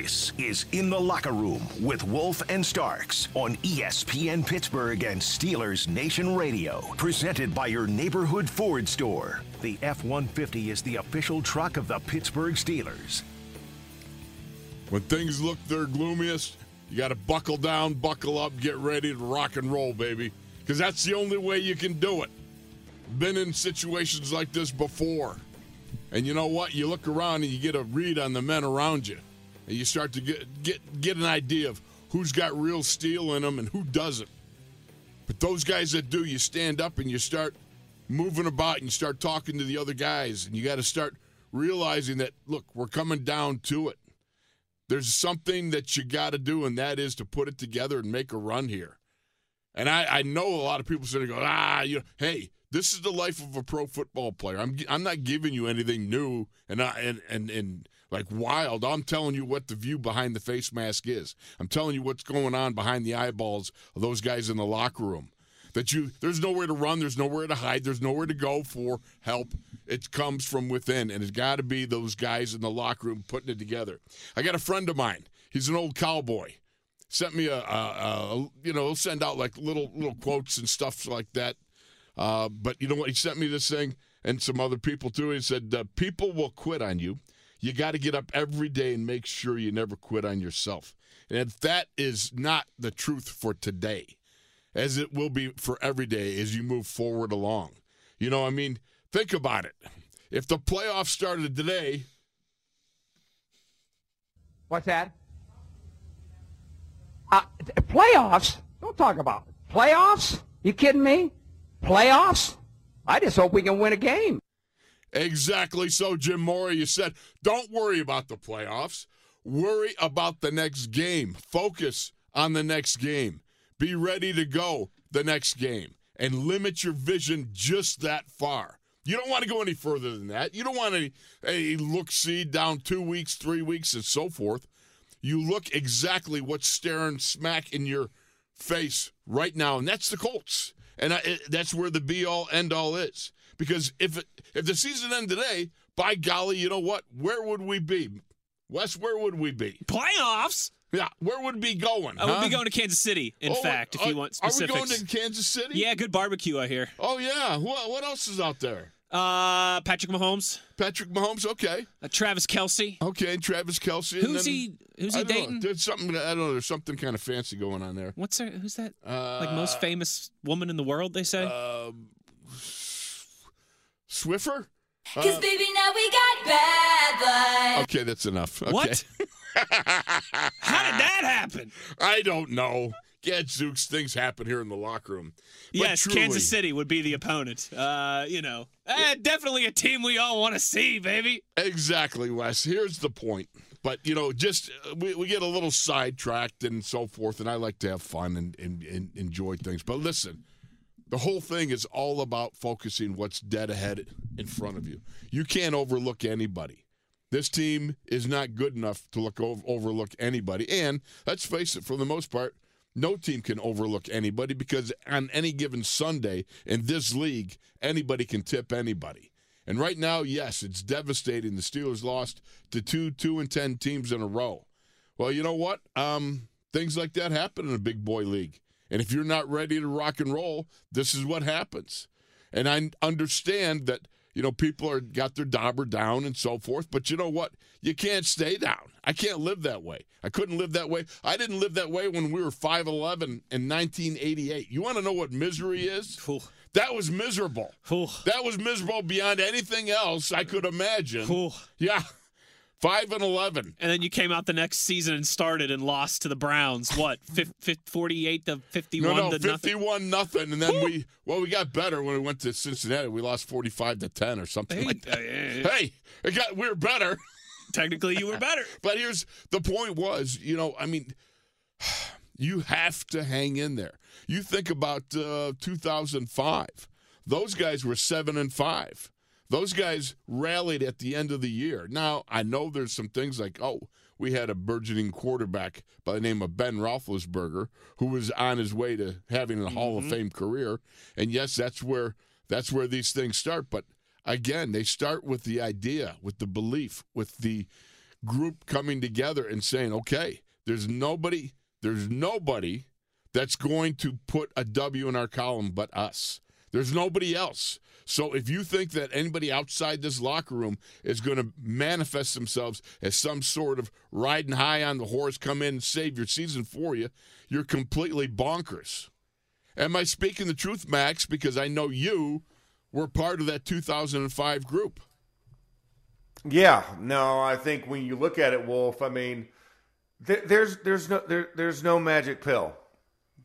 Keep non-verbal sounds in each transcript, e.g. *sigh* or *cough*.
This is In the Locker Room with Wolf and Starks on ESPN Pittsburgh and Steelers Nation Radio. Presented by your neighborhood Ford store. The F 150 is the official truck of the Pittsburgh Steelers. When things look their gloomiest, you got to buckle down, buckle up, get ready to rock and roll, baby. Because that's the only way you can do it. Been in situations like this before. And you know what? You look around and you get a read on the men around you. And you start to get get get an idea of who's got real steel in them and who doesn't. But those guys that do, you stand up and you start moving about and you start talking to the other guys and you got to start realizing that look, we're coming down to it. There's something that you got to do, and that is to put it together and make a run here. And I, I know a lot of people sitting go, ah, you know, hey, this is the life of a pro football player. I'm I'm not giving you anything new and I, and and and like wild. I'm telling you what the view behind the face mask is. I'm telling you what's going on behind the eyeballs of those guys in the locker room. That you there's nowhere to run, there's nowhere to hide, there's nowhere to go for help. It comes from within, and it's got to be those guys in the locker room putting it together. I got a friend of mine. He's an old cowboy. Sent me a, a, a you know, he'll send out like little little quotes and stuff like that. Uh, but you know what? He sent me this thing and some other people too. He said, uh, "People will quit on you. You got to get up every day and make sure you never quit on yourself." And that is not the truth for today, as it will be for every day as you move forward along. You know, I mean, think about it. If the playoffs started today, What's that? Uh, playoffs? Don't talk about it. Playoffs? You kidding me? Playoffs? I just hope we can win a game. Exactly so, Jim Mora. You said, don't worry about the playoffs. Worry about the next game. Focus on the next game. Be ready to go the next game and limit your vision just that far. You don't want to go any further than that. You don't want a, a look see down two weeks, three weeks, and so forth. You look exactly what's staring smack in your face right now, and that's the Colts. And I, it, that's where the be all end all is. Because if if the season ended today, by golly, you know what? Where would we be? Wes, where would we be? Playoffs? Yeah, where would we be going? I would huh? be going to Kansas City, in Oh, fact, if are- you want specifics. Are we going to Kansas City? yeah, good barbecue, I hear. Oh yeah. What what else is out there? Uh, Patrick Mahomes, Patrick Mahomes. Okay. uh, Travis Kelce. Okay. Travis Kelce. and Who's then- he? Who's I he don't know. There's something. I don't know. There's something kind of fancy going on there. What's her, who's that? Uh, like most famous woman in the world, they say. Um, Swiffer. Uh, Cause baby, now we got bad blood. okay, that's enough. Okay. What? *laughs* How did that happen? I don't know. Gadzooks, things happen here in the locker room. But yes, truly- Kansas City would be the opponent. Uh, you know, eh, definitely a team we all want to see, baby. Exactly, Wes. Here's the point. But, you know, just uh, we, we get a little sidetracked and so forth, and I like to have fun and, and, and enjoy things. But listen, the whole thing is all about focusing what's dead ahead in front of you. You can't overlook anybody. This team is not good enough to look over, overlook anybody. And let's face it, for the most part, no team can overlook anybody because on any given Sunday in this league, anybody can tip anybody. And right now, yes, it's devastating. The Steelers lost to two two and ten teams in a row. Well, you know what? Um, things like that happen in a big boy league. And if you're not ready to rock and roll, this is what happens. And I understand that You know, people are got their dauber down and so forth. But you know what? You can't stay down. I can't live that way. I couldn't live that way. I didn't live that way when we were 5'11 in 1988. You want to know what misery is? Ooh. That was miserable. Ooh. That was miserable beyond anything else I could imagine. Ooh. Yeah. 5 and 11. And then you came out the next season and started and lost to the Browns. What, 48 to 51 No, no, to nothing? 51 nothing. And then we, well, we got better when we went to Cincinnati. We lost 45 to 10 or something Hey, like that. uh, Hey, it got, we were better. technically, you were *laughs* better. But here's the point was, you know, I mean, *sighs* you have to hang in there. You think about uh, 2005. Those guys were 7 and 5. Those guys rallied at the end of the year. Now, I know there's some things like, oh, we had a burgeoning quarterback by the name of Ben Roethlisberger who was on his way to having a Hall of mm-hmm. Fame career. And yes, that's where that's where these things start. But again, they start with the idea, with the belief, with the group coming together and saying, okay, there's nobody, there's nobody that's going to put a W in our column but us. There's nobody else. So if you think that anybody outside this locker room is going to manifest themselves as some sort of riding high on the horse, come in and save your season for you, you're completely bonkers. Am I speaking the truth, Max? Because I know you were part of that 2005 group. Yeah, no, I think when you look at it, Wolf, I mean, there, there's there's no there, there's no magic pill,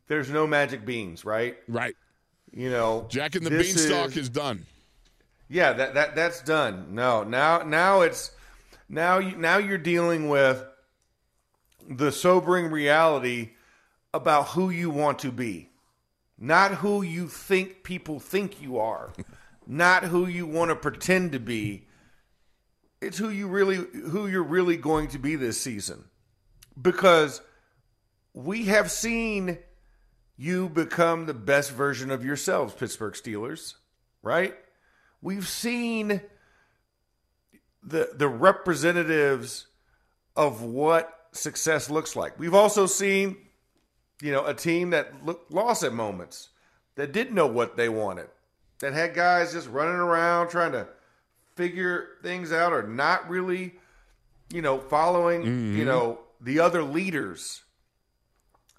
there's no magic beans, right? Right. You know, Jack and the Beanstalk is, is done. yeah, that that that's done. No, now now it's now you now you're dealing with the sobering reality about who you want to be, not who you think people think you are, *laughs* not who you want to pretend to be. It's who you really who you're really going to be this season. Because we have seen you become the best version of yourselves, Pittsburgh Steelers, right? We've seen the the representatives of what success looks like. We've also seen, you know, a team that looked lost at moments, that didn't know what they wanted, that had guys just running around trying to figure things out or not really, you know, following, you mm-hmm. know, the other leaders.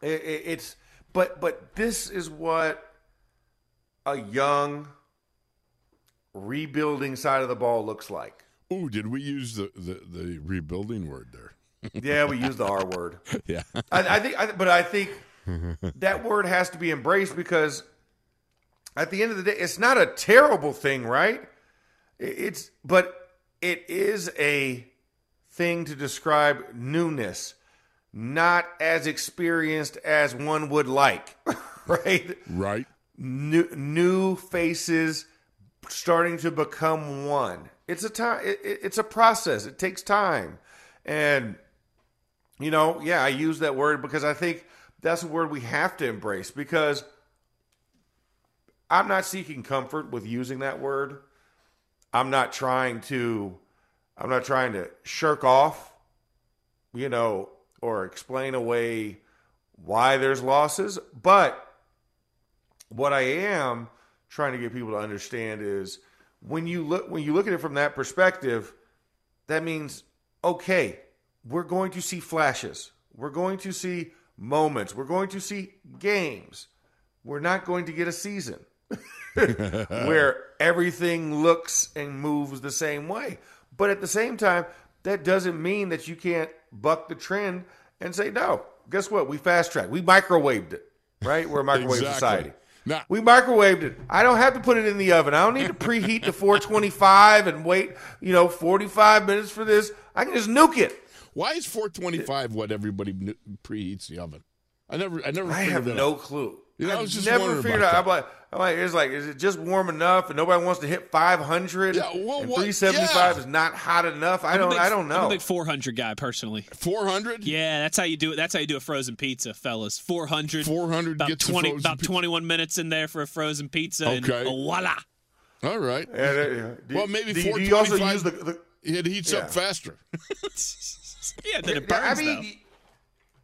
It, it, it's but but this is what a young rebuilding side of the ball looks like. Oh, did we use the, the, the rebuilding word there? *laughs* Yeah, we use the R word. *laughs* Yeah. I, I think, I, but I think that word has to be embraced because at the end of the day, it's not a terrible thing, right? It's, but it is a thing to describe newness, not as experienced as one would like, *laughs* right? Right. New, new faces starting to become one. It's a time. It, it- it's a process. It takes time, and you know, yeah, I use that word because I think that's a word we have to embrace because I'm not seeking comfort with using that word. I'm not trying to I'm not trying to shirk off, you know, or explain away why there's losses, but what I am trying to get people to understand is when you look when you look at it from that perspective, that means okay, we're going to see flashes. We're going to see moments. We're going to see games. We're not going to get a season *laughs* where everything looks and moves the same way. But at the same time, that doesn't mean that you can't buck the trend and say, no, guess what? We fast tracked. We microwaved it, right? We're a *laughs* microwave Exactly. society. Now, We microwaved it. I don't have to put it in the oven. I don't need to preheat to 425 and wait, you know, 45 minutes for this. I can just nuke it. why is 425 what everybody preheats the oven? I never, I never I figured have no out. clue. Yeah, I I've was just never figured out. I'm like, I'm like, it's like, is it just warm enough, and nobody wants to hit 500? Yeah, well, and 375 yeah. is not hot enough. I don't, big- I don't know. I'm a big 400 guy personally. 400? Yeah, that's how you do it. That's how you do a frozen pizza, fellas. 400. 400 about gets 20 frozen about pizza. 21 minutes in there for a frozen pizza Okay. and voila. All right. Yeah, yeah, yeah. Do- Well, maybe do, do you also 425 use the, the It heats Yeah. up faster. *laughs* Yeah, then it Yeah, burns I mean, though. y-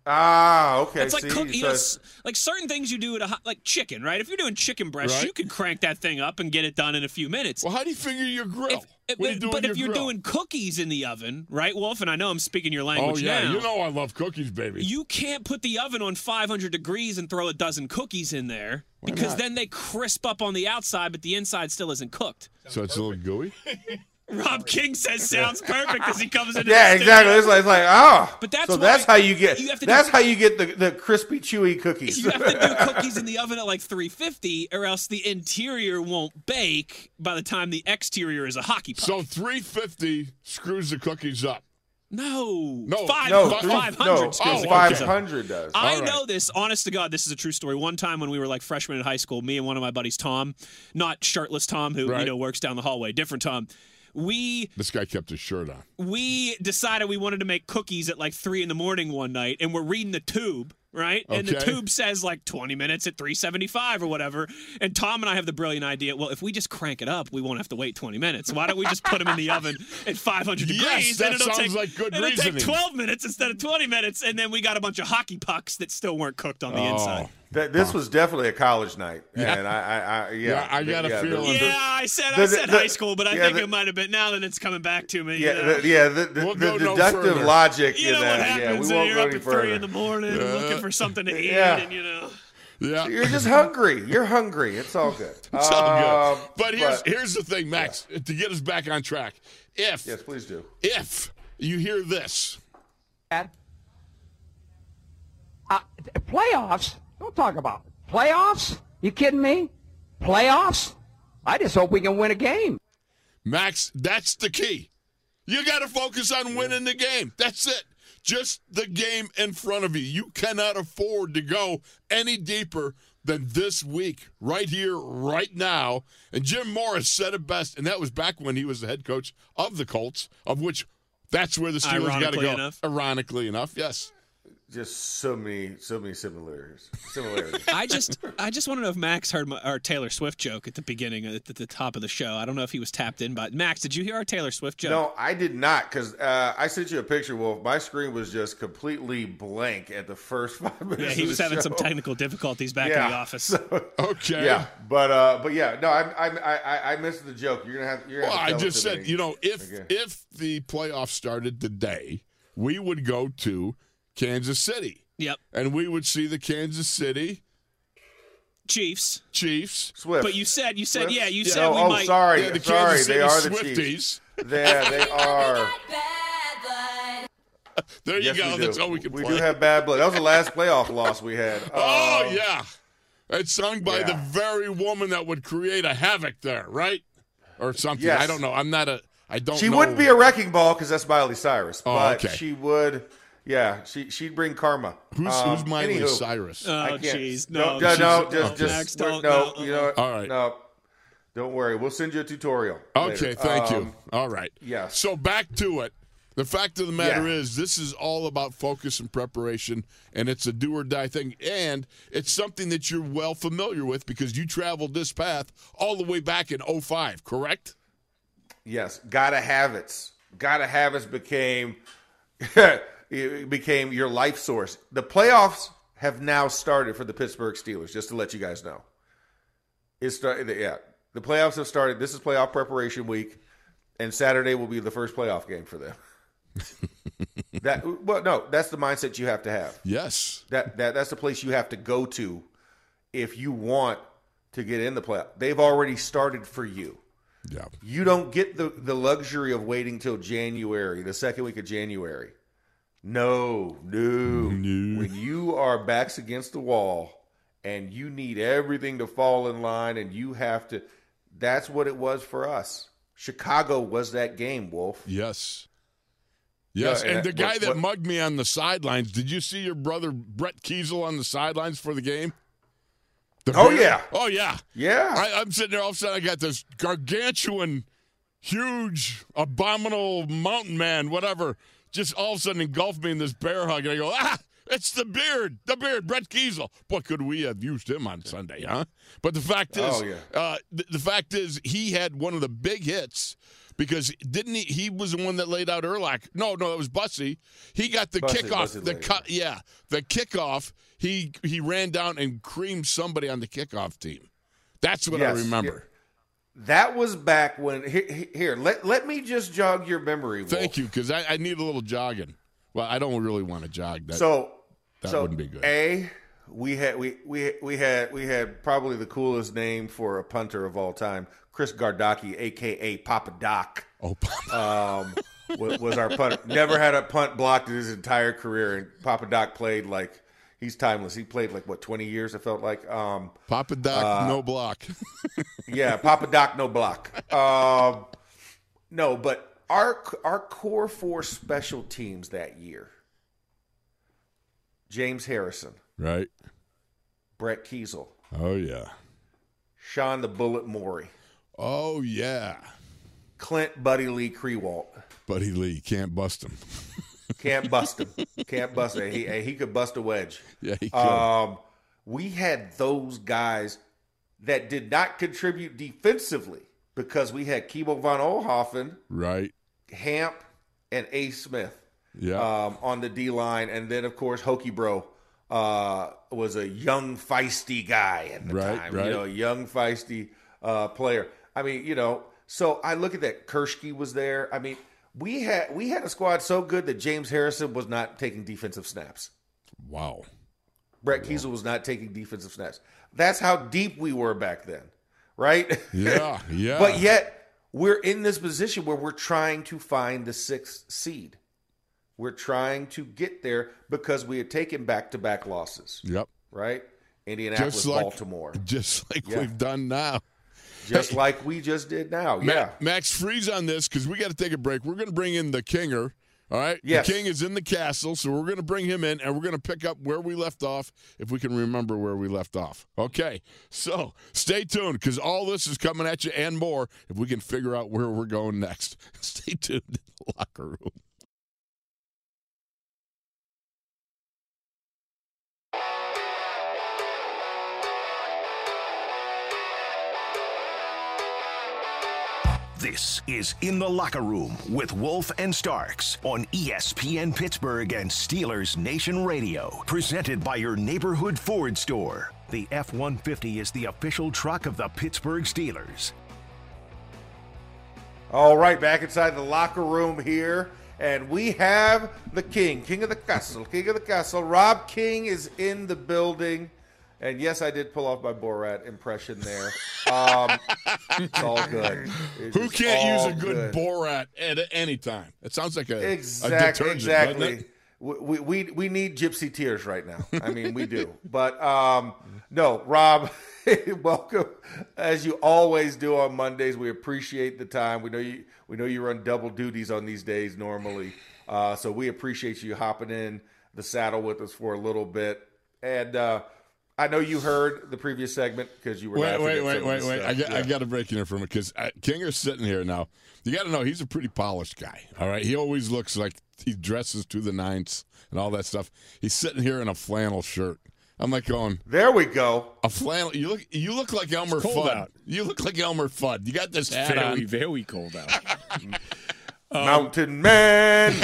Ah, okay. It's like see, cook, you so know, it's- like certain things you do at a hot, like chicken, right? If you're doing chicken breast, Right. you can crank that thing up and get it done in a few minutes. Well, how do you figure your grill? If- if- you but in if you're grill? doing cookies in the oven, right, Wolf? And I know I'm speaking your language. oh language yeah, now. you know I love cookies, baby. You can't put the oven on 500 degrees and throw a dozen cookies in there because not? then they crisp up on the outside, but the inside still isn't cooked. so it's a little gooey. *laughs* Rob King says *laughs* sounds perfect because he comes in. yeah, the exactly. It's like, it's like oh. But that's so that's how you get. you have to that's do- how you get the, the crispy, chewy cookies. You have to do *laughs* cookies in the oven at like 350, or else the interior won't bake by the time the exterior is a hockey puck. So 350 screws the cookies up. no, No, five, no, Fi- three- 500 no, screws oh, the cookies up. 500 does. I All right. know this, honest to God, this is a true story. One time when we were like freshmen in high school, me and one of my buddies, Tom, not shirtless Tom, who you know works down the hallway, different Tom. We This guy kept his shirt on. we decided we wanted to make cookies at like three in the morning one night, and we're reading the tube, right? And the tube says like 20 minutes at 375 or whatever. And Tom and I have the brilliant idea. Well, if we just crank it up, we won't have to wait 20 minutes. Why don't we just put them in the oven at 500 Yes, degrees? that and it'll sounds take, like good it'll reasoning. take 12 minutes instead of 20 minutes, and then we got a bunch of hockey pucks that still weren't cooked on the oh. inside. That, this was definitely a college night, Yeah. and I, I, I yeah, Yeah, I got a the- feeling. Yeah, I said I said the- high school, but I yeah, think the- it might have been now that it's coming back to me. Yeah, the, yeah, the, the, We'll the go no deductive logic You in know that. what yeah, happens we when won't you're go up any at three in the morning looking for something to eat, Yeah. and you know. Yeah. You're just hungry. You're hungry. It's all good. *laughs* It's all Um, good. But here's but- here's the thing, Max, to get us back on track. If yes, please do. if you hear this, Dad. Uh, playoffs? Don't talk about it. Playoffs? You kidding me? Playoffs? I just hope we can win a game. Max, that's the key. You got to focus on winning the game. That's it. Just the game in front of you. You cannot afford to go any deeper than this week, right here, right now. And Jim Mora said it best, and that was back when he was the head coach of the Colts, of which that's where the Steelers got to go. enough. Ironically enough, yes. Just so many, so many similarities. Similarities. *laughs* I just, I just want to know if Max heard my, our Taylor Swift joke at the beginning, at the, the top of the show. I don't know if he was tapped in, but Max, did you hear our Taylor Swift joke? no, I did not, because uh, I sent you a picture. Wolf. my screen was just completely blank at the first *laughs* five minutes. Yeah, he of was the having some technical difficulties back yeah. in the office. So- *laughs* Okay. yeah, but uh, but yeah, no, I I I I- I missed the joke. You're gonna have. You're gonna Well, have I to tell just said, me. you know, if Okay. if the playoffs started today, we would go to Kansas City. Yep, and we would see the Kansas City Chiefs. Chiefs. Swift. But you said, you said, Swift? yeah, you Yeah. said oh, we oh, might. sorry, Yeah, the sorry, Kansas they City are the Swifties. Chiefs. They, they are. Bad *laughs* blood. There you Yes, go. That's all we can play. We play. do have bad blood. That was the last playoff loss we had. *laughs* oh Um, yeah, it's sung by the very woman that would create a havoc there, right? Or something. Yes. I don't know. I'm not a. I don't. She know. wouldn't be a wrecking ball because that's Miley Cyrus. Oh, but okay. she would. Yeah, she she'd bring karma. Who's Um, who's Miley anywho, Cyrus? Oh, I can't- jeez. No, no, no, no, she's- just, just Max, don't, no, no, you know? All right. No, don't worry. We'll send you a tutorial. Okay, later. thank you. Um, All right. Yeah. So back to it. The fact of the matter Yeah. is, this is all about focus and preparation, and it's a do or die thing. And it's something that you're well familiar with because you traveled this path all the way back in 05, correct? Yes, gotta have it. Gotta have it became it *laughs* became your life source. The playoffs have now started for the Pittsburgh Steelers. Just to let you guys know, it started. Yeah, the playoffs have started. This is playoff preparation week, and Saturday will be the first playoff game for them. *laughs* that well, no, that's the mindset you have to have. Yes. That that that's the place you have to go to if you want to get in the playoff. They've already started for you. Yeah. You don't get the, the luxury of waiting till January, the second week of January. No, no. no. When you are backs against the wall and you need everything to fall in line and you have to, that's what it was for us. Chicago was that game, Wolf. Yes. Yes, Yeah, and and the guy what- that what- mugged me on the sidelines. Did you see your brother Brett Keisel on the sidelines for the game? The Oh, yeah. oh yeah, Yeah. I, I'm sitting there. All of a sudden, I got this gargantuan, huge, abominable mountain man, whatever, just all of a sudden engulfed me in this bear hug, and I go, ah. It's the beard, the beard, Brett Keisel. Boy, could we have used him on Sunday, huh? But the fact is, Oh, yeah. uh, the, the fact is, he had one of the big hits because didn't he? He was the one that laid out Erlach. No, no, it was Bussy. He got the Bussy- kickoff. Bussy the cut, yeah, the kickoff. He he ran down and creamed somebody on the kickoff team. That's what I Yes, remember. That was back when here, here let let me just jog your memory. Wolf. Thank you, because I, I need a little jogging. Well, I don't really want to jog. That, So that so wouldn't be good. A we had we, we we had we had probably the coolest name for a punter of all time, Chris Gardocki, aka Papa Doc. oh, um, wa- was our punter. Never had a punt blocked in his entire career, and Papa Doc played like he's timeless. He played like what twenty years. It felt like. Um, Papa Doc, uh, no block. *laughs* yeah, Papa Doc, no block. Um, no, but our our core four special teams that year: James Harrison, right? Brett Keisel, Oh yeah. Sean the Bullet Morey, Oh yeah. Clint Buddy Lee Kriewaldt. Buddy Lee can't bust him. *laughs* Can't bust him. *laughs* Can't bust him. He, he could bust a wedge. Yeah, he could. Um, we had those guys that did not contribute defensively because we had Kimo von Oelhoffen, right. Hamp, and A. Smith Yeah. um, on the D line, and then of course Hokey Bro uh, was a young feisty guy at the Right, time. right. You know, a young feisty uh, player. I mean, you know, so I look at that. Kirschke was there. I mean, we had we had a squad so good that James Harrison was not taking defensive snaps. wow. Brett Keisel was not taking defensive snaps. That's how deep we were back then, right? Yeah. *laughs* Yeah. but yet we're in this position where we're trying to find the sixth seed. We're trying to get there because we had taken back to back losses, Yep. right? Indianapolis, Just like Baltimore, *laughs* Just like Yeah. we've done now. Just like we just did now. Ma- Yeah. Max, freeze on this because we got to take a break. We're going to bring in the Kinger. All right. Yes. The King is in the castle, so we're going to bring him in and we're going to pick up where we left off if we can remember where we left off. Okay. So stay tuned because all this is coming at you and more if we can figure out where we're going next. *laughs* Stay tuned in the locker room. This is In the Locker Room with Wolf and Starks on ESPN Pittsburgh and Steelers Nation Radio. Presented by your neighborhood Ford store. The F 150 is the official truck of the Pittsburgh Steelers. All right, back inside the locker room here, and we have the king, king of the castle, king of the castle. Rob King is in the building, and yes, I did pull off my Borat impression there. Um, it's all good. It's Who can't use a good, Borat at any time? It sounds like a, a Exactly, detergent, exactly. We, we we need gypsy tears right now. I mean, we do. But um, no, Rob, *laughs* welcome as you always do on Mondays. We appreciate the time. We know you we know you run double duties on these days normally, uh, so we appreciate you hopping in the saddle with us for a little bit. And uh, I know you heard the previous segment because you were Wait, laughing wait, wait, wait, wait. I got, I got to break in here for a minute because uh, Kinger's sitting here now. You got to know he's a pretty polished guy. All right, he always looks like he dresses to the nines and all that stuff. He's sitting here in a flannel shirt. I'm like going There we go. a flannel. You look, you look like Elmer cold Fudd. out. You look like Elmer Fudd. You got this hat Very, on. very cold out. *laughs* Mountain Man. *laughs*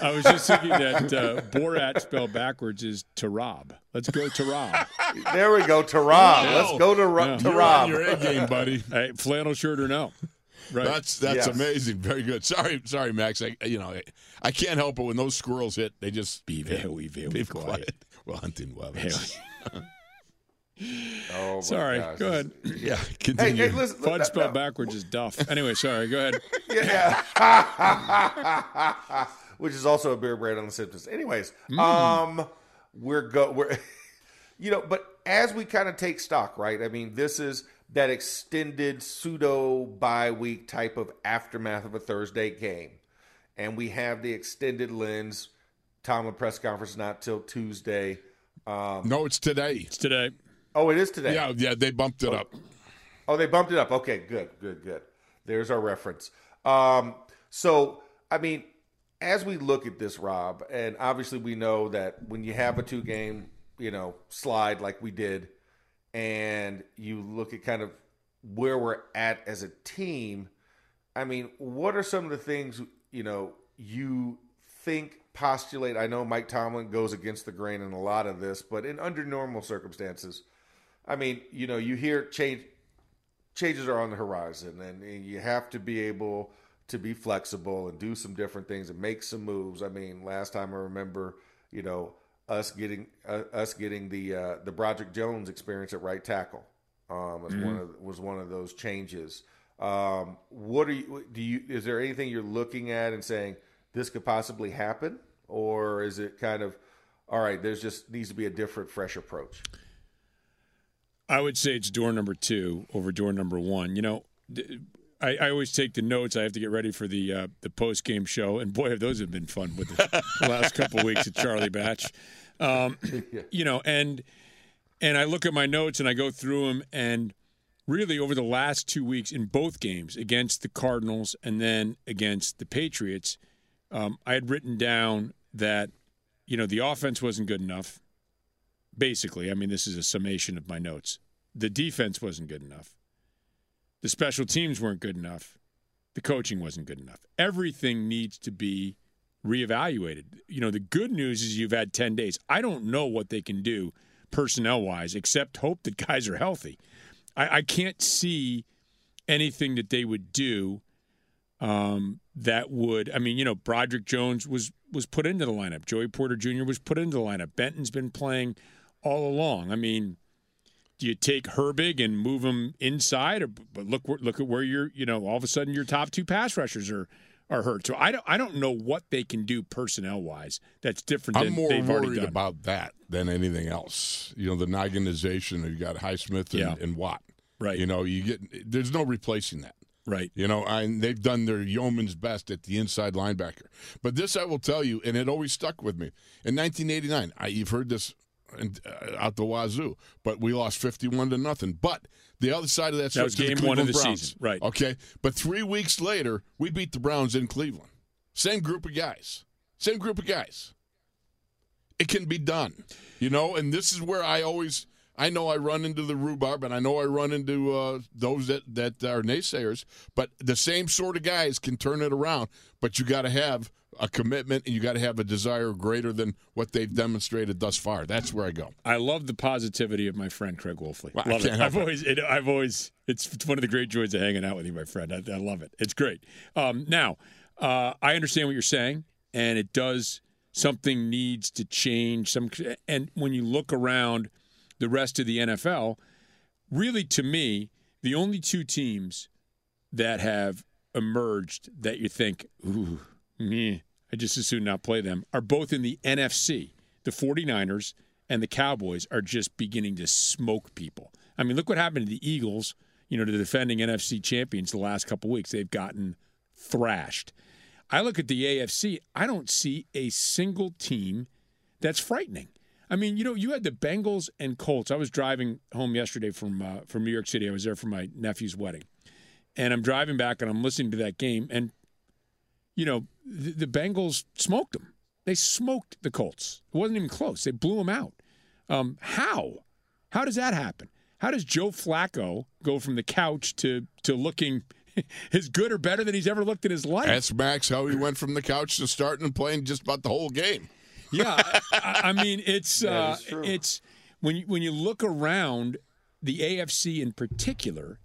I was just thinking that uh, Borat spelled backwards is to rob. Let's go to rob. there we go. To Rob. Let's go to, Ro- to You're Rob. on your A game, buddy. *laughs* Hey, flannel shirt or no? Right. That's that's Yes. amazing. Very good. Sorry, sorry, Max. I you know I, I can't help it when those squirrels hit. They just Be very, very be quiet. quiet. We're hunting weapons. *laughs* Oh, my Sorry. gosh. Go ahead. Yeah, continue. hey, listen. Fudd no, spelled no. backwards is duff. Anyway, sorry. Go ahead. *laughs* Yeah. *laughs* Which is also a beer brand on the Simpsons. Anyways, um, we're go we're, *laughs* you know, but as we kind of take stock, right? I mean, this is that extended pseudo bye week type of aftermath of a Thursday game, and we have the extended lens. Tomlin press conference not till Tuesday. Um, no, it's today. It's today. Oh, it is today. Yeah, yeah, they bumped it up. Oh, they bumped it up. Okay, good, good, good. There's our reference. Um, so, I mean, as we look at this, Rob, and obviously we know that when you have a two game, you know, slide like we did, and you look at kind of where we're at as a team, I mean, what are some of the things you know you think postulate? I know Mike Tomlin goes against the grain in a lot of this, but in under normal circumstances, I mean, you know, you hear change changes are on the horizon, and, and you have to be able to be flexible and do some different things and make some moves. I mean, last time I remember, you know, us getting uh, us getting the uh, the Broderick Jones experience at right tackle um, was one of was one of those changes. Um, what are you? Do you? Is there anything you're looking at and saying this could possibly happen, or is it kind of all right? There's just needs to be a different, fresh approach. I would say it's door number two over door number one. You know, I, I always take the notes. I have to get ready for the uh, the post game show, and boy, have those have been fun with the *laughs* last couple of weeks at Charlie Batch. Um, *laughs* you know, and and I look at my notes and I go through them, and really over the last two weeks in both games against the Cardinals and then against the Patriots, um, I had written down that you know the offense wasn't good enough. Basically, I mean, this is a summation of my notes. The defense wasn't good enough. The special teams weren't good enough. The coaching wasn't good enough. Everything needs to be reevaluated. You know, the good news is you've had 10 days. I don't know what they can do personnel wise, except hope that *laughs* guys are healthy. I, I can't see anything that they would do um, that would. I mean, you know, Broderick Jones was was put into the lineup. Joey Porter Jr. was put into the lineup. Benton's been playing all along. I mean, do you take Herbig and move him inside, or but look look at where you're? You know, all of a sudden your top two pass rushers are are hurt. So I don't I don't know what they can do personnel wise that's different. I'm than more they've already worried done. about that than anything else. You know, the Naganization. You got Highsmith and, Yeah. and Watt. Right. You know, you get there's no replacing that. right. You know, and they've done their yeoman's best at the inside linebacker. But this I will tell you, and it always stuck with me. In 1989, I, you've heard this in, uh, out the wazoo, but we lost 51 to nothing. But the other side of that, That was story is game one of the Browns. season, right. Okay, but three weeks later, we beat the Browns in Cleveland. Same group of guys. Same group of guys. It can be done, you know. And this is where I always, I know I run into the rhubarb, and I know I run into uh, those that that are naysayers. But the same sort of guys can turn it around. But you got to have a commitment, and you got to have a desire greater than what they've demonstrated thus far. That's where I go. I love the positivity of my friend Craig Wolfley. Well, I love it. I've it. always, it, I've always, it's, it's one of the great joys of hanging out with you, my friend. I, I love it. It's great. Um, now, uh, I understand what you're saying, and it does. Something needs to change. Some, and when you look around the rest of the NFL, really, to me, the only two teams that have emerged that you think, ooh, meh, I just as soon not play them, are both in the NFC. The 49ers and the Cowboys are just beginning to smoke people. I mean, look what happened to the Eagles, you know, to the defending NFC champions the last couple weeks. They've gotten thrashed. I look at the AFC, I don't see a single team that's frightening. I mean, you know, you had the Bengals and Colts. I was driving home yesterday from uh, from New York City. I was there for my nephew's wedding, and I'm driving back and I'm listening to that game, and you know, the, the Bengals smoked them. They smoked the Colts. It wasn't even close. They blew them out. Um, how? How does that happen? How does Joe Flacco go from the couch to to looking *laughs* as good or better than he's ever looked in his life? Ask Max how he went from the couch to starting and playing just about the whole game. Yeah, I, I mean it's *laughs* uh, it's when you, when you look around the AFC in particular,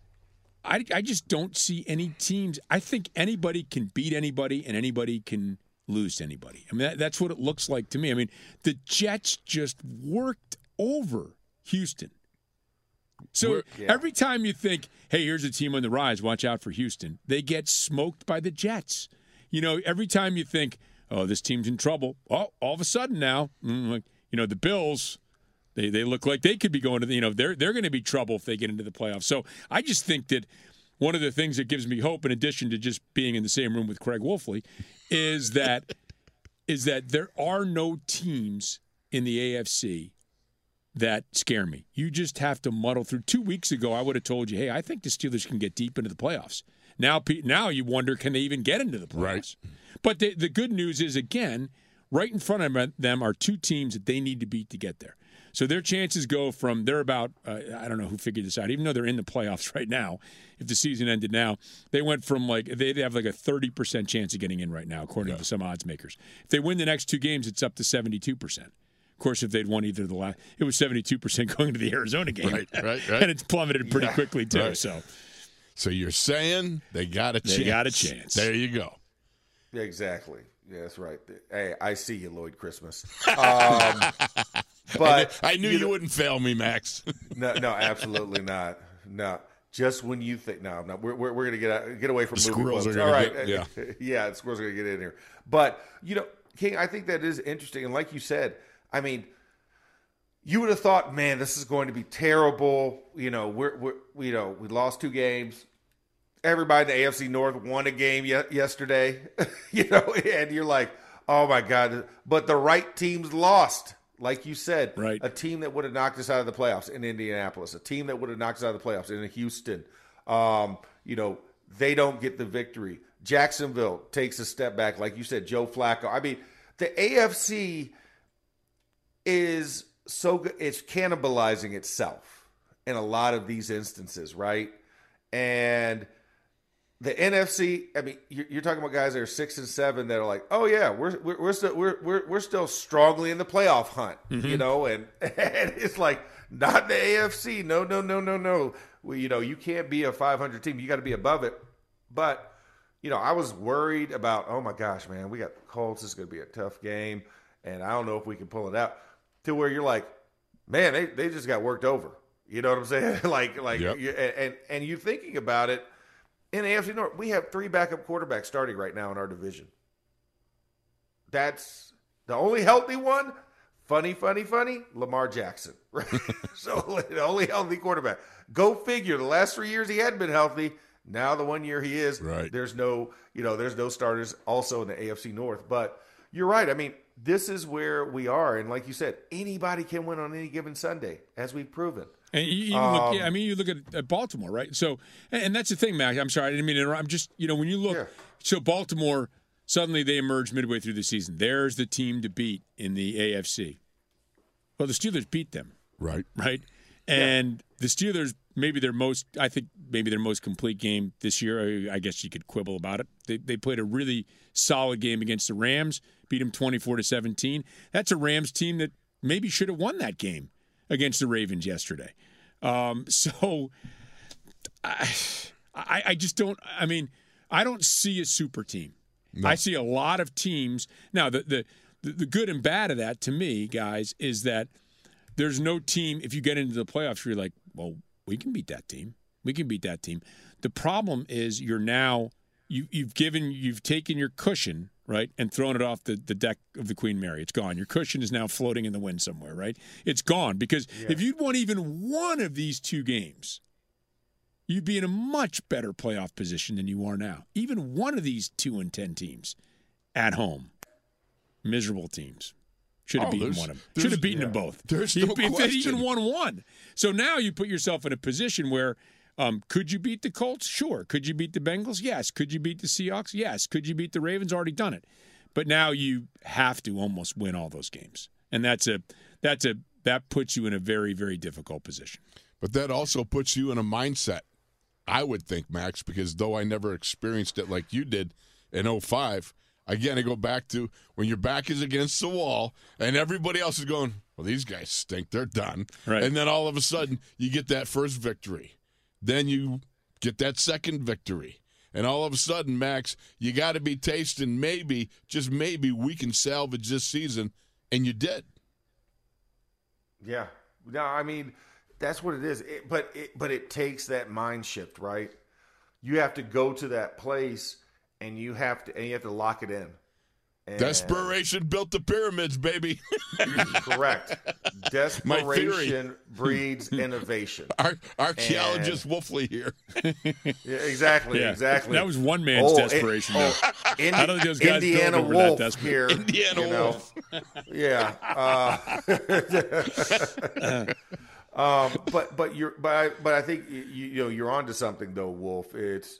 I, I just don't see any teams. I think anybody can beat anybody and anybody can lose to anybody. I mean that, that's what it looks like to me. I mean the Jets just worked over Houston. So Yeah. every time you think, "Hey, here's a team on the rise, watch out for Houston," they get smoked by the Jets. You know, every time you think, "Oh, this team's in trouble," oh, all of a sudden now, mm, you know, the Bills, they they look like they could be going to the, you know, they're they're going to be trouble if they get into the playoffs. So I just think that one of the things that gives me hope, in addition to just being in the same room with Craig Wolfley, is that *laughs* is that there are no teams in the AFC that scare me. You just have to muddle through. Two weeks ago, I would have told you, "Hey, I think the Steelers can get deep into the playoffs." Now, now you wonder, can they even get into the playoffs? Right. But the, the good news is, again, right in front of them are two teams that they need to beat to get there. So their chances go from they're about uh, I don't know who figured this out. Even though they're in the playoffs *laughs* right now, if the season ended now, they went from like they they have like a thirty percent chance of getting in right now, according to some odds makers. If they win the next two games, it's up to seventy two percent. Of course, if they'd won either of the last, it was seventy two percent *laughs* going to the Arizona game, Right, right, right. *laughs* and it's plummeted pretty quickly too. Right. So So you're saying they got a They chance. got a chance. There you go. Exactly. Yeah, that's right. Hey, I see you, Lloyd Christmas. *laughs* Um, but I knew you, know- wouldn't fail me, Max. *laughs* No, no, absolutely not. No, just when you think no, no, we're we're, we're gonna get out, get away from The movie squirrels quotes. are All gonna *laughs* yeah, the squirrels are gonna get in here. But you know, King, I think that is interesting, and like you said, I mean, you would have thought, man, this is going to be terrible. You know, we're we're you know we lost two games. Everybody in the AFC North won a game ye- yesterday, *laughs* you know, and you're like, oh my god! But the right teams lost, like you said, Right. A team that would have knocked us out of the playoffs in Indianapolis, a team that would have knocked us out of the playoffs in Houston. Um, you know, they don't get the victory. Jacksonville takes a step back, like you said, Joe Flacco. I mean, the AFC is so good; it's cannibalizing itself in a lot of these instances, right? And the NFC, I mean, you're, you're talking about guys that are six and seven that are like, oh yeah, we're we're we're still we're we're, we're still strongly in the playoff hunt, you mm-hmm. know, and *laughs* and it's like not the AFC, no no no no no, well, you know, you can't be a 500 team, you got to be above it, but you know, I was worried about, oh my gosh, man, we got the Colts, this is going to be a tough game, and I don't know if we can pull it out, to where you're like, man, they they just got worked over, you know what I'm saying, *laughs* like like Yep. you, and and you thinking about it in the AFC North, we have three backup quarterbacks starting right now in our division. That's the only healthy one. Funny, funny, funny. Lamar Jackson. *laughs* Right? *laughs* so the only healthy quarterback. Go figure. The last three years he hadn't been healthy. Now the one year he is. Right. There's no, you know, there's no starters also in the AFC North. But you're right. I mean, this is where we are, and like you said, anybody can win on any given Sunday, as we've proven. And you, you look, um, I mean, you look at, at Baltimore, right? So, and, and that's the thing, Mac. I'm sorry, I didn't mean to interrupt. I'm just, you know, when you look, Yeah. so Baltimore suddenly they emerge midway through the season. There's the team to beat in the AFC. Well, the Steelers beat them, Right. right? And the Steelers, maybe their most, I think, maybe their most complete game this year. I, guess you could quibble about it. They, they played a really solid game against the Rams, beat them 24 to 17. That's a Rams team that maybe should have won that game against the Ravens yesterday. Um, *laughs* so I, I, I just don't. I mean, I don't see a super team. I see a lot of teams now. The the the good and bad of that to me, guys, is that there's no team. If you get into the playoffs, you're like, well, we can beat that team. We can beat that team. The problem is you're now you you've given you've taken your cushion right and thrown it off the, the deck of the Queen Mary. It's gone. Your cushion is now floating in the wind somewhere, right? It's gone because if you'd won even one of these two games, you'd be in a much better playoff position than you are now. Even one of these two and ten teams at home, miserable teams. Should have Oh, beaten one of them. Should have beaten yeah. them both. There's no if they'd even won one. So now you put yourself in a position where um, could you beat the Colts? Sure. Could you beat the Bengals? Yes. Could you beat the Seahawks? Yes. Could you beat the Ravens? Already done it. But now you have to almost win all those games, and that's a that's a that puts you in a very very difficult position. But that also puts you in a mindset, I would think, Max, because though I never experienced it like you did in 05, again, I go back to when your back is against the wall and everybody else is going, well, these guys stink. They're done. Right. And then all of a sudden, you get that first victory. Then you get that second victory. And all of a sudden, Max, you got to be tasting maybe, just maybe, we can salvage this season. And you did. Yeah. No, I mean that's what it is. It, but it, but it takes that mind shift, right? You have to go to that place, and you have to and you have to lock it in. And- Desperation built the pyramids, baby. *laughs* correct. My theory. Desperation breeds *laughs* innovation. Ar- archaeologist Wolfley here. *laughs* Yeah, exactly. Yeah. Exactly. That was one man's it- desperation, oh, though. Indi- I don't think those guys Indiana built it that desperate. here. Indiana you know. Wolf. Yeah. Uh, um, but but you're but I, but I think you, you know you're onto something though, Wolf. It's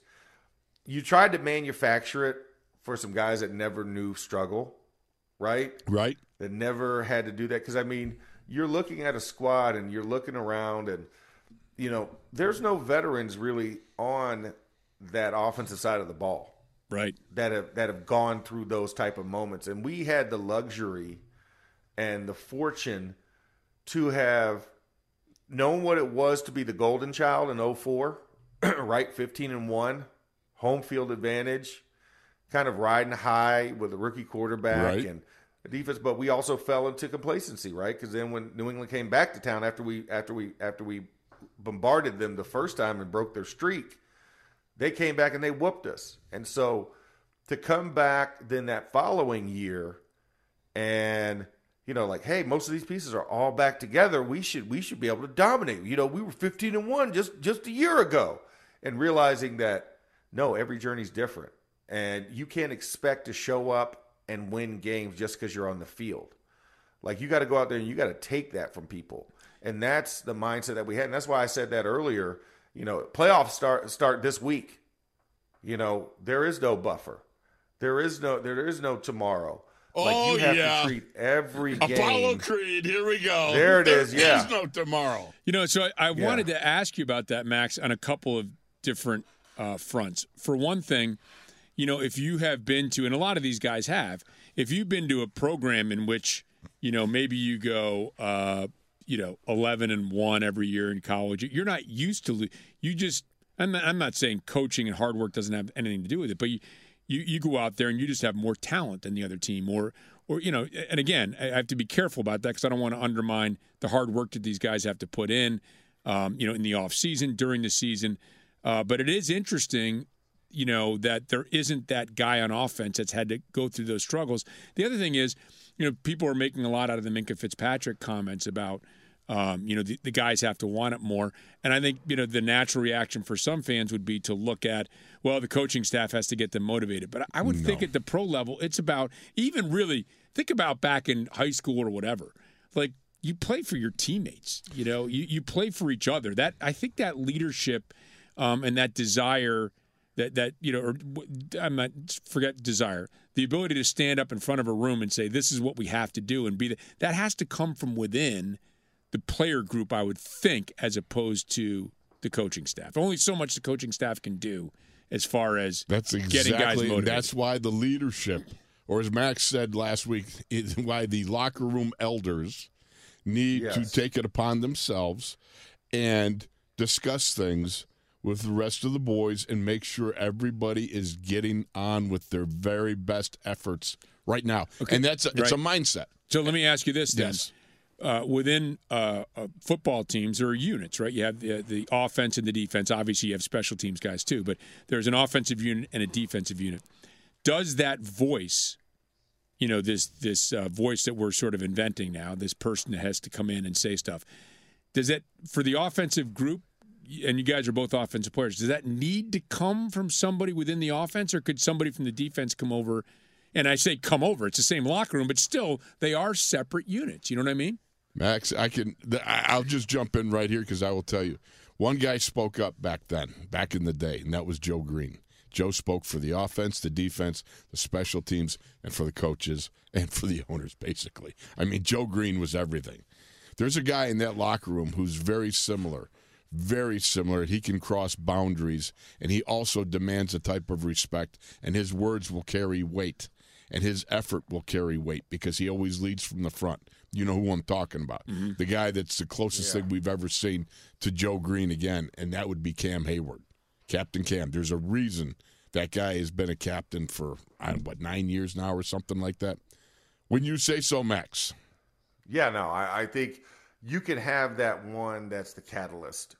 you tried to manufacture it for some guys that never knew struggle, right? Right? That never had to do that because I mean you're looking at a squad and you're looking around and you know there's no veterans really on that offensive side of the ball Right. that have that have gone through those type of moments and we had the luxury and the fortune to have known what it was to be the golden child in 04 *clears throat* right 15 and 1 home field advantage kind of riding high with a rookie quarterback Right. and defense but we also fell into complacency right because then when new england came back to town after we after we after we bombarded them the first time and broke their streak they came back and they whooped us. And so to come back then that following year and you know like hey most of these pieces are all back together we should we should be able to dominate you know we were 15 and 1 just just a year ago and realizing that no every journey's different and you can't expect to show up and win games just cuz you're on the field like you got to go out there and you got to take that from people, and that's the mindset that we had. And that's why I said that earlier. You know, playoffs start start this week. You know, there is no buffer. There is no there is no tomorrow. like Oh, you have yeah. to treat every *laughs* Apollo game. Creed, here we go. There it is, yeah. There's no tomorrow. You know, so I, I Yeah. wanted to ask you about that, Max, on a couple of different uh, fronts. For one thing, you know, if you have been to, and a lot of these guys have, if you've been to a program in which, you know, maybe you go, uh, you know, 11 and 1 every year in college, you're not used to, you just, I'm not, I'm not saying coaching and hard work doesn't have anything to do with it, but you, you, you go out there and you just have more talent than the other team or, or you know, and again, I have to be careful about that because I don't want to undermine the hard work that these guys have to put in, um, you know, in the off season, during the season. Uh, but it is interesting, you know, that there isn't that guy on offense that's had to go through those struggles. The other thing is, you know, people are making a lot out of the Minkah Fitzpatrick comments about, um, you know, the, the guys have to want it more. And I think, you know, the natural reaction for some fans would be to look at, well, the coaching staff has to get them motivated. But I would think at the pro level, it's about even really think about back in high school or whatever. Like you play for your teammates, you know, you, you play for each other. That I think that leadership um, and that desire that that you know, or I'm not forget desire, the ability to stand up in front of a room and say, "This is what we have to do," and be the, that has to come from within the player group, I would think, as opposed to the coaching staff. Only so much the coaching staff can do as far as That's getting guys exactly. motivated. That's why the leadership, or as Max said last week, is why the locker room elders need to take it upon themselves and discuss things with the rest of the boys and make sure everybody is getting on with their very best efforts right now. And that's a, it's a mindset. So let me ask you this then. Yes. Uh, within uh, uh, football teams, there are units, right? You have the, the offense and the defense. Obviously, you have special teams guys too, but there's an offensive unit and a defensive unit. Does that voice, you know, this this uh, voice that we're sort of inventing now, this person that has to come in and say stuff, does that for the offensive group? And you guys are both offensive players. Does that need to come from somebody within the offense, or could somebody from the defense come over? And I say come over; it's the same locker room, but still, they are separate units. You know what I mean? Max, I can. I'll just jump in right here because I will tell you. One guy spoke up back then, back in the day, and that was Joe Greene. Joe spoke for the offense, the defense, the special teams, and for the coaches and for the owners, basically. I mean, Joe Greene was everything. There's a guy in that locker room who's very similar, very similar. He can cross boundaries, and he also demands a type of respect, and his words will carry weight, and his effort will carry weight because he always leads from the front. You know who I'm talking about. Mm-hmm. The guy that's the closest thing we've ever seen to Joe Greene again, and that would be Cam Heyward. Captain Cam. There's a reason that guy has been a captain for, I don't know, what, nine years now or something like that. When you say so, Max. Yeah, no, I, I think you can have that one that's the catalyst.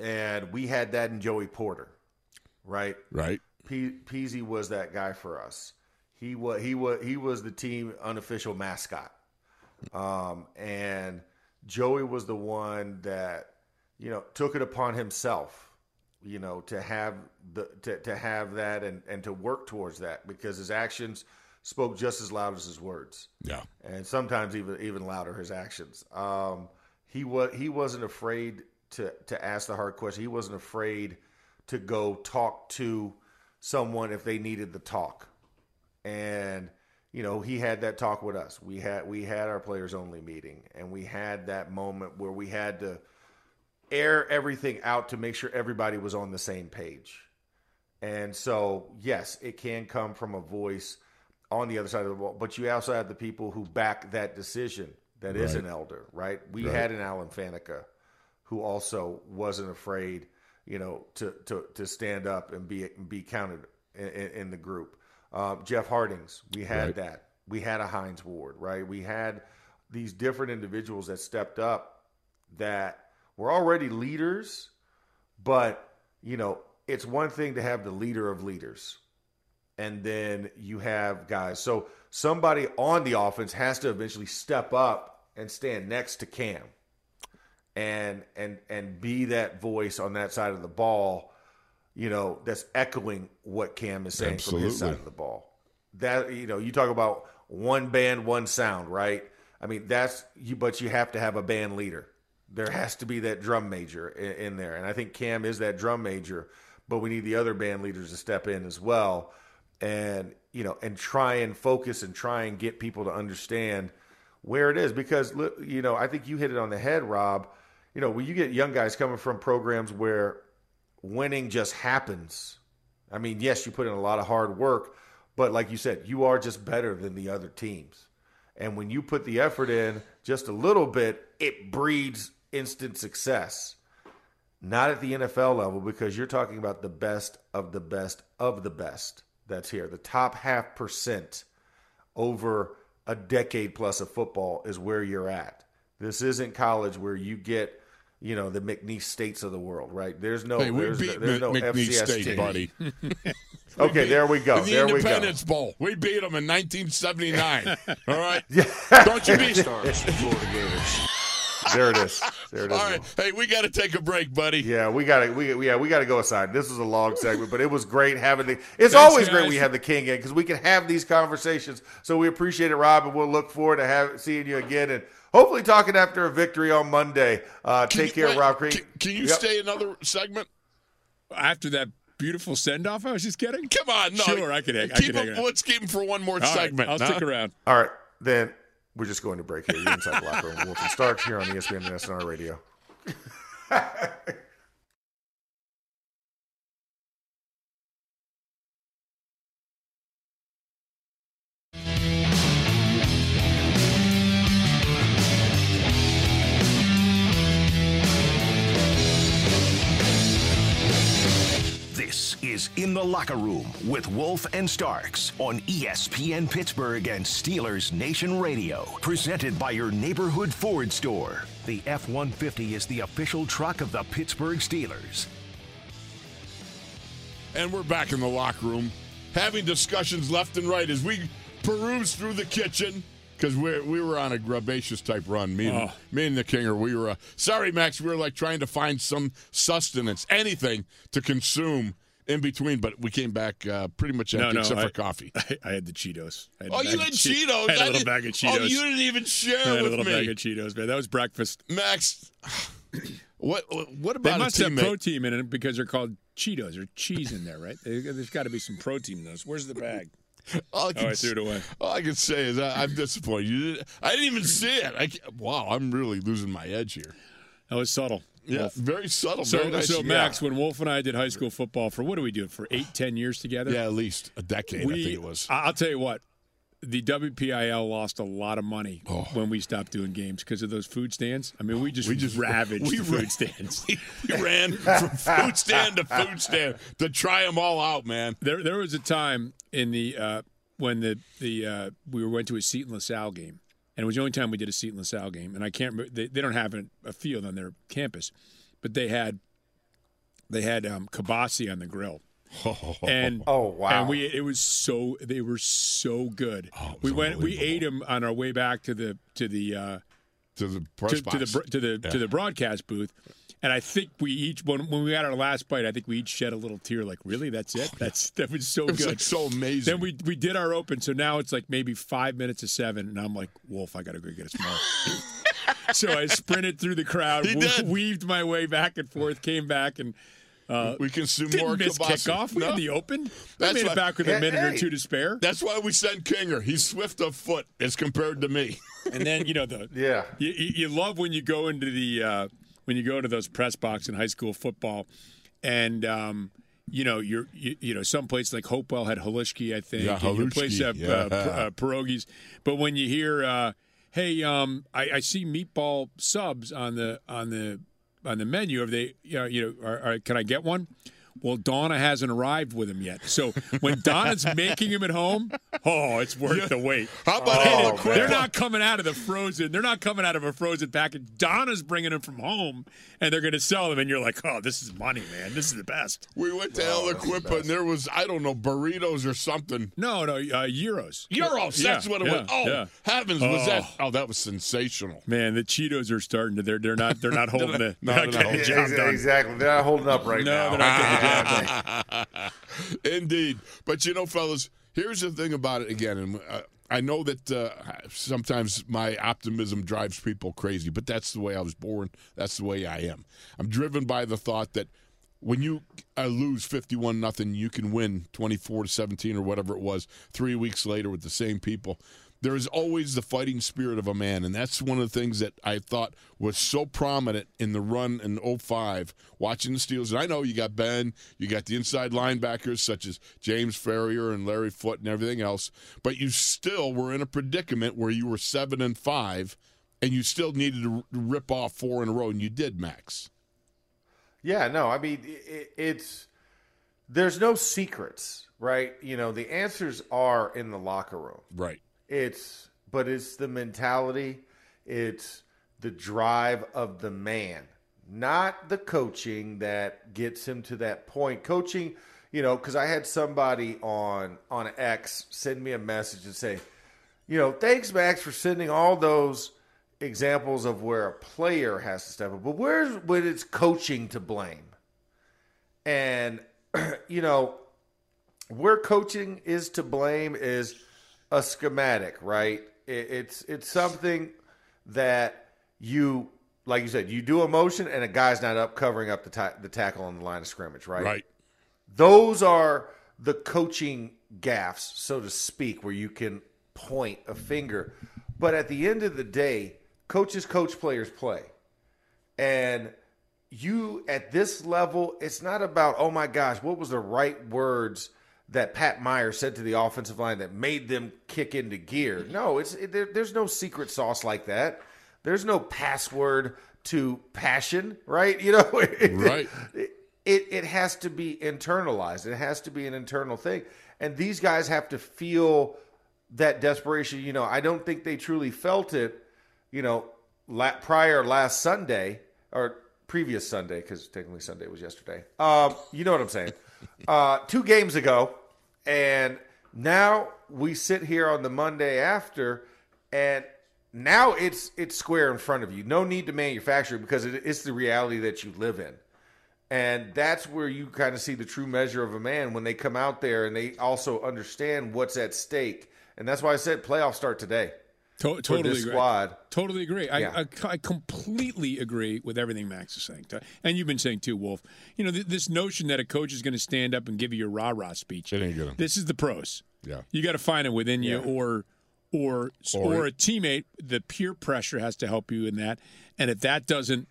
And we had that in Joey Porter, right? Right? P- Peezy was that guy for us. He was he was he was the team unofficial mascot, um, and Joey was the one that you know took it upon himself, you know, to have the to, to have that and and to work towards that because his actions spoke just as loud as his words Yeah. and sometimes even even louder his actions. Um, he was he wasn't afraid to to ask the hard question. He wasn't afraid to go talk to someone if they needed the talk. And you know, he had that talk with us. We had we had our players only meeting, and we had that moment where we had to air everything out to make sure everybody was on the same page. And so, yes, it can come from a voice on the other side of the wall, but you also have the people who back that decision That is Right. an elder, right? We Right. had an Alan Faneca who also wasn't afraid, you know, to to, to stand up and be be counted in, in, the group. Um, Jeff Hartings, we had Right. that. We had a Hines Ward, right? We had these different individuals that stepped up that were already leaders, but you know, it's one thing to have the leader of leaders, and then you have guys. So somebody on the offense has to eventually step up and stand next to Cam, and and and be that voice on that side of the ball. You know, that's echoing what Cam is saying from his side of the ball. That you know, you talk about one band, one sound, right? I mean, that's you, but you have to have a band leader. There has to be that drum major in, in there, and I think Cam is that drum major. But we need the other band leaders to step in as well, and you know, and try and focus and try and get people to understand where it is because you know, I think you hit it on the head, Rob. You know, when you get young guys coming from programs where winning just happens. I mean, yes, you put in a lot of hard work, but like you said, you are just better than the other teams. And when you put the effort in just a little bit, it breeds instant success. Not at the NFL level because you're talking about the best of the best of the best that's here. The top half percent over a decade plus of football is where you're at. This isn't college where you get, you know, the McNeese states of the world, right? There's no, Hey, we there's, beat there's no McNeese FCS State, team. buddy. *laughs* *laughs* Okay, there we go. In the There we go. Independence Bowl. We beat them in 1979. *laughs* All right? Don't you be. There it is. There it is. All right. Hey, we got to take a break, buddy. Yeah, we got to we yeah we got to go aside. This was a long segment, but it was great having the. It's Thanks, always great we have the king in because we can have these conversations. So we appreciate it, Rob, and we'll look forward to have seeing you again and hopefully talking after a victory on Monday. Uh, take you- care, wait, Rob Creek. Can, can you Yep. stay another segment? After that beautiful send off, I was just kidding. Come on, no. Sure, I could hang- I Keep could hang him, around. let's keep him for one more All right, segment. I'll huh? stick around. All right, then we're just going to break here. You're inside the locker room. Wolf and Starks here on ESPN and SNR Radio. *laughs* This is In the Locker Room with Wolf and Starks on ESPN Pittsburgh and Steelers Nation Radio. Presented by your neighborhood Ford store. The F 150 is the official truck of the Pittsburgh Steelers. And we're back in the locker room having discussions left and right as we peruse through the kitchen because we we were on a grubaceous type run. Me and, Oh. me and the Kinger, we were, uh, sorry, Max, we were like trying to find some sustenance, anything to consume in between, but we came back uh, pretty much empty No, no, except I, for coffee. *laughs* I, I had the Cheetos. I had Oh, you had Che- Cheetos. I had a little bag of Cheetos. Oh, you didn't even share I had a with little me. bag of Cheetos, man. That was breakfast. Max, *sighs* what what about? They must a have protein in it because they're called Cheetos. There's cheese in there, right? There- There's got to be some protein in those. Where's the bag? *laughs* All I, Oh, I threw it away. all I can say is I, I'm disappointed. You didn't, I didn't even see it. I, wow, I'm really losing my edge here. That was subtle. Yeah, Wolf. very subtle. So, very nice. so Yeah. Max, when Wolf and I did high school football for what do we do for eight, ten years together? yeah, at least a decade. we, I think it was. I'll tell you what, the WPIAL lost a lot of money Oh. when we stopped doing games because of those food stands. I mean, we just We just- ravaged we food stands. *laughs* we ran from food stand to food stand to try them all out, man. There, there was a time in the uh, when the the uh, we were went to a Seton LaSalle game, and it was the only time we did a Seton LaSalle game. And I can't remember they, they don't have a, a field on their campus, but they had they had um, kibasi on the grill. *laughs* And Oh, wow. And we it was so they were so good. we went we ate them on our way back to the to the uh, to the press to, to the to the to the broadcast booth. And I think we each when, when we had our last bite, I think we each shed a little tear. Like, really, that's it? That's *laughs* that was so it was good. like so amazing. Then we we did our open, so now it's like maybe five minutes of seven, and I'm like, Wolf, I gotta go get a smoke. *laughs* so I sprinted through the crowd, we- weaved my way back and forth, came back, and Uh, we consume didn't more miss kielbasa. kickoff. We No. had the open. That's That's made why- it back with a Hey, minute or two to spare. That's why we sent Kinger. He's swift of foot as compared to me. And then you know the *laughs* Yeah. you, you you love when you go into the uh, when you go to those press box in high school football, and um, you know you're you, you know some place like Hopewell had Halishki, I think. Yeah, your place have yeah. uh, uh, pierogies. But when you hear, uh, hey, um, I, I see meatball subs on the on the on the menu. Have they? You know, you know, are, are, can I get one? Well, Donna hasn't arrived with him yet. So when Donna's *laughs* making him at home, oh, it's worth the wait. How about Oh, Anna. They're not coming out of the frozen. They're not coming out of a frozen package. Donna's bringing them from home, and they're going to sell them. And you're like, oh, this is money, man. This is the best. We went to El Equipa and there was I don't know burritos or something. No, no, uh, gyros. Gyros. That's what it yeah, was. Oh yeah. heavens, was Oh. that? Oh, that was sensational. Man, the Cheetos are starting to. They're they're not they're not *laughs* holding the. No, they're they're not not *laughs* getting the holding- job Ex- done. Exactly. They're not holding up right No, now. *laughs* Indeed. But you know, fellas, here's the thing about it again, and uh, I know that uh, sometimes my optimism drives people crazy, but that's the way I was born. That's the way I am. I'm driven by the thought that when you uh, lose 51 nothing, you can win 24 to 17 or whatever it was three weeks later with the same people. There is always the fighting spirit of a man, and that's one of the things that I thought was so prominent in the run in 05, watching the Steelers. And I know you got Ben, you got the inside linebackers such as James Farrior and Larry Foote and everything else, but you still were in a predicament where you were seven and five, and you still needed to rip off four in a row, and you did, Max. Yeah, no, I mean it, it's there's no secrets, right? You know, the answers are in the locker room. Right. It's but it's the mentality, it's the drive of the man, not the coaching that gets him to that point. Coaching, you know, because I had somebody on on X send me a message and say, you know, thanks Max for sending all those examples of where a player has to step up, but where's when it's coaching to blame? And *clears throat* you know, where coaching is to blame is a schematic, right? It, it's it's something that you like you said you do a motion and a guy's not up covering up the ta- the tackle on the line of scrimmage, right? Right. Those are the coaching gaffes, so to speak, where you can point a finger. But at the end of the day, coaches coach, players play. And you at this level, it's not about, oh my gosh, what was the right words that Pat Meyer said to the offensive line that made them kick into gear? No, it's it, there, there's no secret sauce like that. There's no password to passion, right? *laughs* You know, Right. it it has to be internalized. It has to be an internal thing. And these guys have to feel that desperation. You know, I don't think they truly felt it, you know, la- prior last Sunday or previous Sunday, because technically Sunday was yesterday. Um, you know what I'm saying? Uh, two games ago. And now we sit here on the Monday after, and now it's it's square in front of you. No need to manufacture because it, it's the reality that you live in. And that's where you kind of see the true measure of a man when they come out there and they also understand what's at stake. And that's why I said playoffs start today. To- for totally this agree. squad. Totally agree. I, Yeah. I, I completely agree with everything Max is saying. And you've been saying too, Wolf. You know, th- this notion that a coach is going to stand up and give you a rah rah speech. It ain't gonna. This is the pros. Yeah. You got to find it within you, or, or, or, Or- a teammate. The peer pressure has to help you in that. And if that doesn't,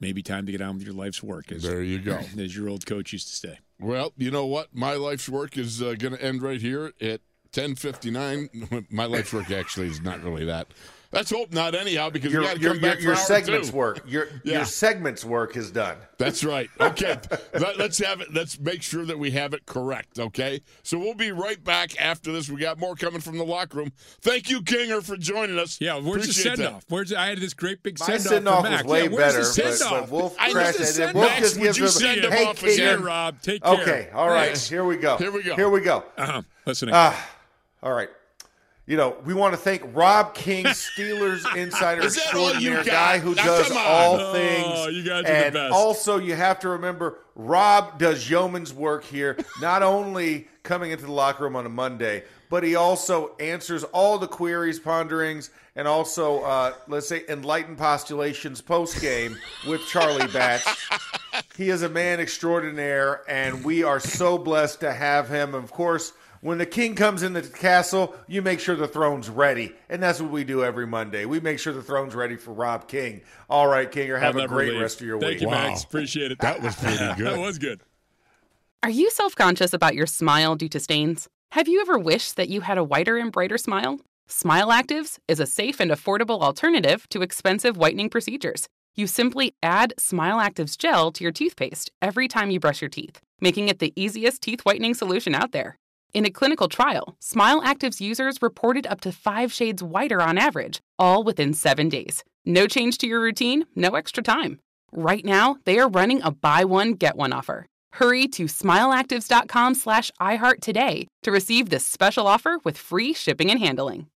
maybe time to get on with your life's work. As, There you go. as your old coach used to say. Well, you know what? My life's work is uh, going to end right here at 10:59. My life's work actually is not really that. Let's hope not, anyhow, because Your, we got to your, come your, back your for hour segments two. work. Your Yeah. your segments work is done. That's right. *laughs* Okay, Let, us have it. Let's make sure that we have it correct. Okay, so we'll be right back after this. We got more coming from the locker room. Thank you, Kinger, for joining us. Yeah, where's Appreciate the send that. off? Where's I had this great big My send send off off for was way yeah, where's better, the send but, off? but Wolf I crashed know. it. Send And Wolf off. just Would you send him hey, off King, again, Rob, take care. Okay, all right. Yes. Here we go. Here we go. Here we go. Uh-huh. Listening. Ah, all right. You know, we want to thank Rob King, *laughs* Steelers insider Is that all you extraordinaire guy who Now, does all Oh, things. you guys are the and best. also, you have to remember, Rob does yeoman's work here. Not only coming into the locker room on a Monday, but he also answers all the queries, ponderings, and also, uh, let's say, enlightened postulations post game with Charlie Batch. *laughs* He is a man extraordinaire, and we are so blessed to have him. Of course, when the king comes in the castle, you make sure the throne's ready. And that's what we do every Monday. We make sure the throne's ready for Rob King. All right, Kinger, have I'll a great leave. rest of your Thank week. you, Wow. Max. Appreciate it. That was pretty *laughs* good. that was good. Are you self conscious about your smile due to stains? Have you ever wished that you had a whiter and brighter smile? Smile Actives is a safe and affordable alternative to expensive whitening procedures. You simply add Smile Actives gel to your toothpaste every time you brush your teeth, making it the easiest teeth whitening solution out there. In a clinical trial, Smile Actives users reported up to five shades whiter on average, all within seven days. No change to your routine, no extra time. Right now, they are running a buy one, get one offer. Hurry to smileactives.com slash iHeart today to receive this special offer with free shipping and handling.